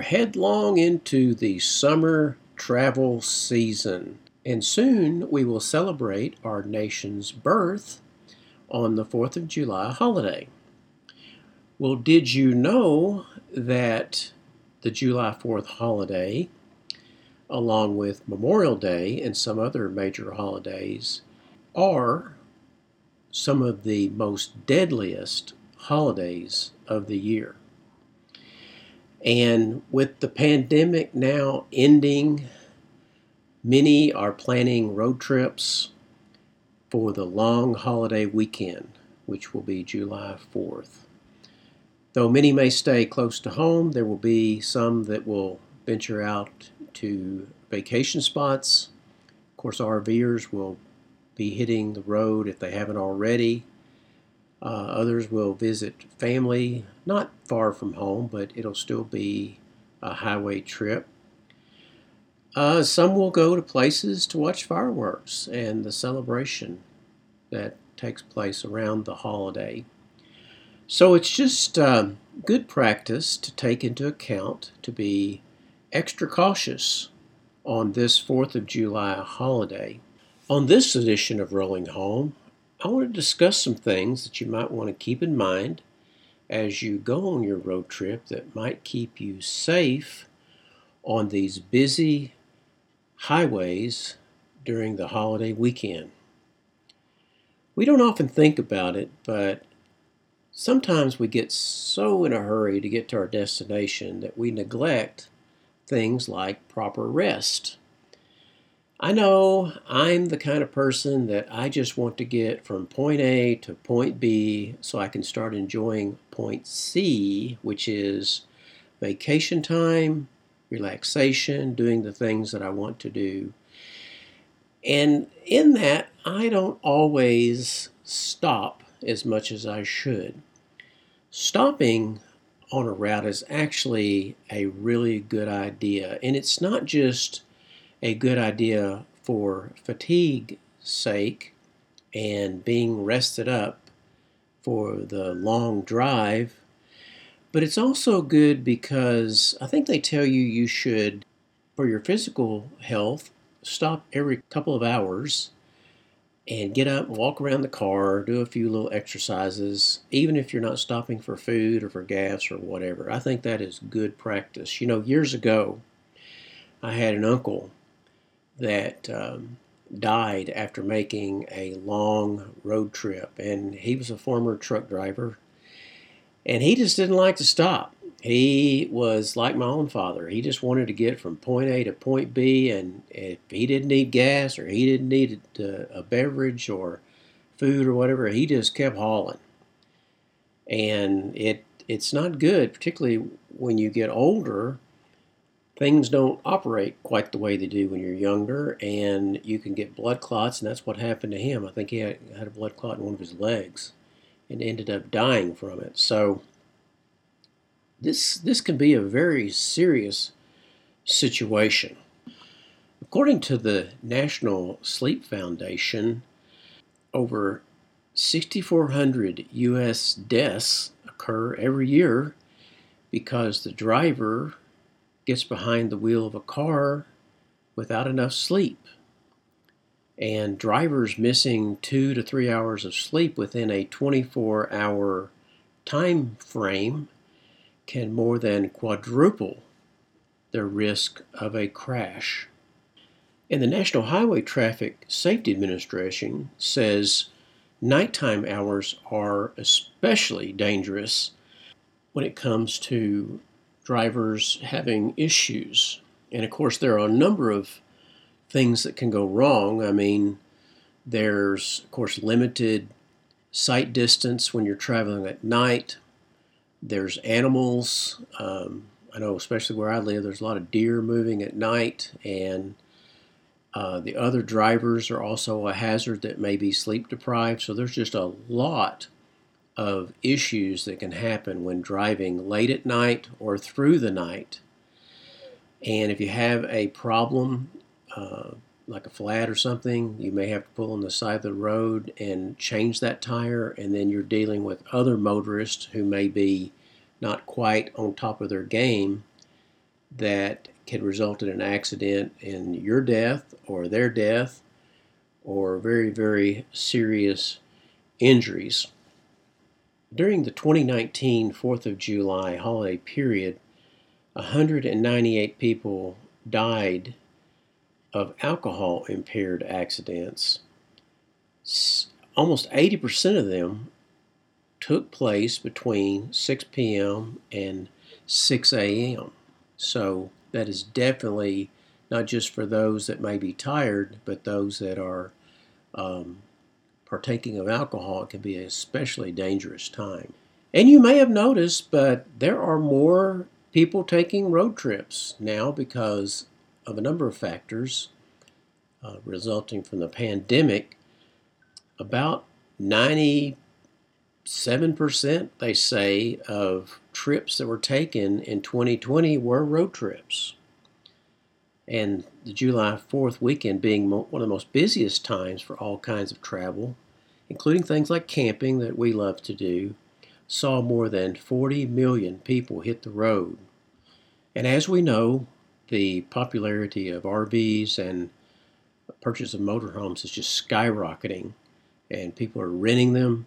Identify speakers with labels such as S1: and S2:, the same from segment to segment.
S1: headlong into the summer travel season, and soon we will celebrate our nation's birth on the 4th of July holiday. Well, did you know that the July 4th holiday, along with Memorial Day and some other major holidays, are some of the most deadliest holidays of the year? And with the pandemic now ending, many are planning road trips for the long holiday weekend, which will be July 4th. Though many may stay close to home, there will be some that will venture out to vacation spots. Of course, RVers will be hitting the road if they haven't already. Uh, others will visit family, not far from home, but it'll still be a highway trip. Uh, some will go to places to watch fireworks and the celebration that takes place around the holiday. So it's just um, good practice to take into account to be extra cautious on this 4th of July holiday. On this edition of Rolling Home, I want to discuss some things that you might want to keep in mind as you go on your road trip that might keep you safe on these busy highways during the holiday weekend. We don't often think about it, but sometimes we get so in a hurry to get to our destination that we neglect things like proper rest. I know I'm the kind of person that I just want to get from point A to point B so I can start enjoying point C, which is vacation time, relaxation, doing the things that I want to do. And in that, I don't always stop as much as I should. Stopping on a route is actually a really good idea, and it's not just a good idea for fatigue sake and being rested up for the long drive. But it's also good because I think they tell you you should, for your physical health, stop every couple of hours and get up walk around the car, do a few little exercises, even if you're not stopping for food or for gas or whatever. I think that is good practice. You know, years ago, I had an uncle that um, died after making a long road trip. And he was a former truck driver. And he just didn't like to stop. He was like my own father. He just wanted to get from point A to point B. And if he didn't need gas or he didn't need a, a beverage or food or whatever, he just kept hauling. And it it's not good, particularly when you get older things don't operate quite the way they do when you're younger, and you can get blood clots, and that's what happened to him. I think he had, had a blood clot in one of his legs and ended up dying from it. So this this can be a very serious situation. According to the National Sleep Foundation, over 6,400 U.S. deaths occur every year because the driver gets behind the wheel of a car without enough sleep. And drivers missing two to three hours of sleep within a 24 hour time frame can more than quadruple their risk of a crash. And the National Highway Traffic Safety Administration says nighttime hours are especially dangerous when it comes to drivers having issues. And of course, there are a number of things that can go wrong. I mean, there's, of course, limited sight distance when you're traveling at night. There's animals. Um, I know, especially where I live, there's a lot of deer moving at night, and uh, the other drivers are also a hazard that may be sleep deprived. So there's just a lot of issues that can happen when driving late at night or through the night. And if you have a problem, uh, like a flat or something, you may have to pull on the side of the road and change that tire, and then you're dealing with other motorists who may be not quite on top of their game, that can result in an accident in your death or their death or very, very serious injuries. During the 2019 4th of July holiday period, 198 people died of alcohol impaired accidents. Almost 80% of them took place between 6 p.m. and 6 a.m. So that is definitely not just for those that may be tired, but those that are um, partaking of alcohol. Can be an especially dangerous time. And you may have noticed, but there are more people taking road trips now because of a number of factors uh, resulting from the pandemic. About 97%, they say, of trips that were taken in 2020 were road trips. And the July 4th weekend being one of the most busiest times for all kinds of travel, including things like camping that we love to do, saw more than 40 million people hit the road. And as we know, the popularity of RVs and purchase of motorhomes is just skyrocketing, and people are renting them.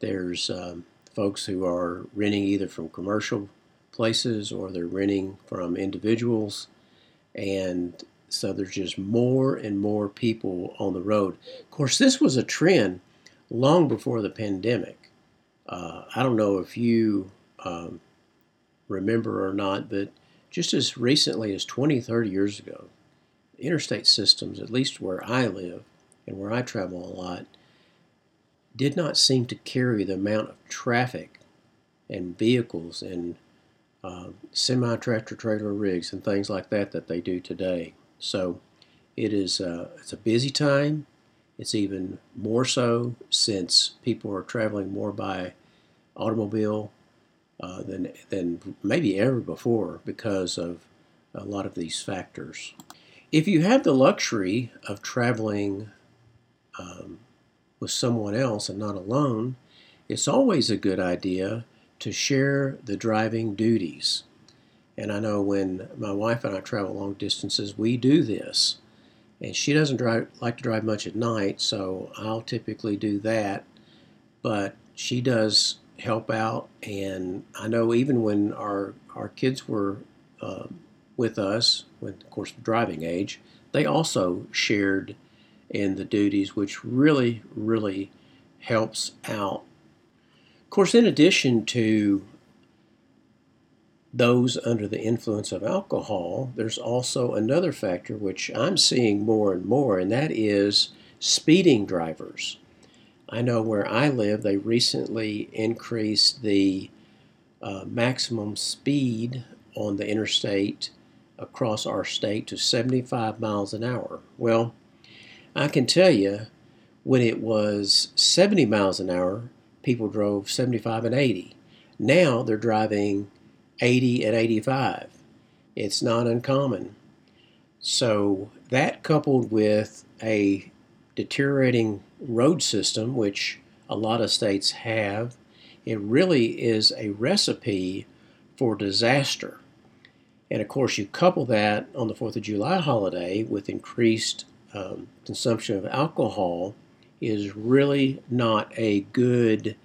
S1: There's um, folks who are renting either from commercial places or they're renting from individuals, and so there's just more and more people on the road. Of course, this was a trend long before the pandemic. Uh, I don't know if you um, remember or not, but just as recently as 20, 30 years ago, interstate systems, at least where I live and where I travel a lot, did not seem to carry the amount of traffic and vehicles and uh, semi tractor trailer rigs and things like that that they do today. So it is uh, it's a busy time. It's even more so since people are traveling more by automobile uh, than than maybe ever before because of a lot of these factors. If you have the luxury of traveling um, with someone else and not alone, it's always a good idea to share the driving duties. And I know when my wife and I travel long distances, we do this. And she doesn't drive, like to drive much at night, so I'll typically do that. But she does help out, and I know even when our our kids were uh, with us, with of course driving age, they also shared in the duties, which really, really helps out. Of course, in addition to those under the influence of alcohol, there's also another factor which I'm seeing more and more, and that is speeding drivers. I know where I live, they recently increased the uh, maximum speed on the interstate across our state to 75 miles an hour. Well, I can tell you when it was 70 miles an hour, people drove 75 and 80. Now they're driving 80 and 85. It's not uncommon. So that coupled with a deteriorating road system, which a lot of states have, it really is a recipe for disaster. And of course, you couple that on the 4th of July holiday with increased um, consumption of alcohol, is really not a good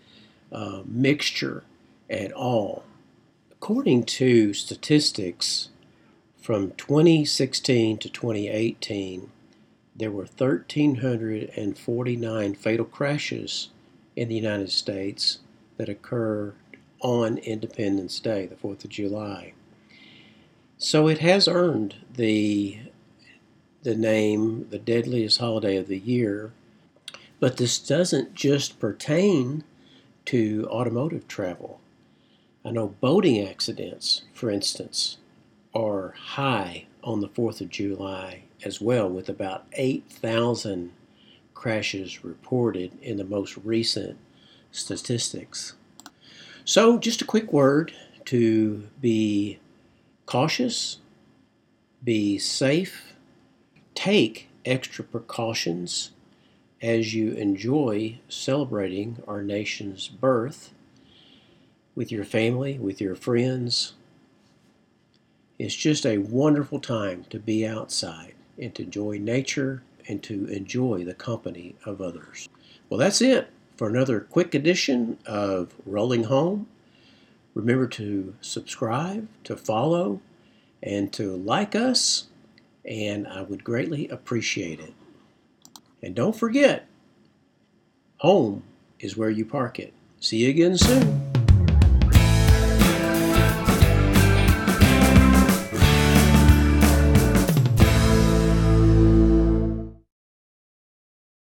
S1: uh, mixture at all. According to statistics from 2016 to 2018, there were 1,349 fatal crashes in the United States that occurred on Independence Day, the 4th of July. So it has earned the the name the deadliest holiday of the year. But this doesn't just pertain to automotive travel. I know boating accidents, for instance, are high on the 4th of July as well, with about 8,000 crashes reported in the most recent statistics. So, just a quick word to be cautious, be safe, take extra precautions as you enjoy celebrating our nation's birth with your family, with your friends, It's just a wonderful time to be outside and to enjoy nature and to enjoy the company of others. Well, that's it for another quick edition of Rolling Home. Remember to subscribe, to follow, and to like us, and I would greatly appreciate it. And don't forget, home is where you park it. See you again soon.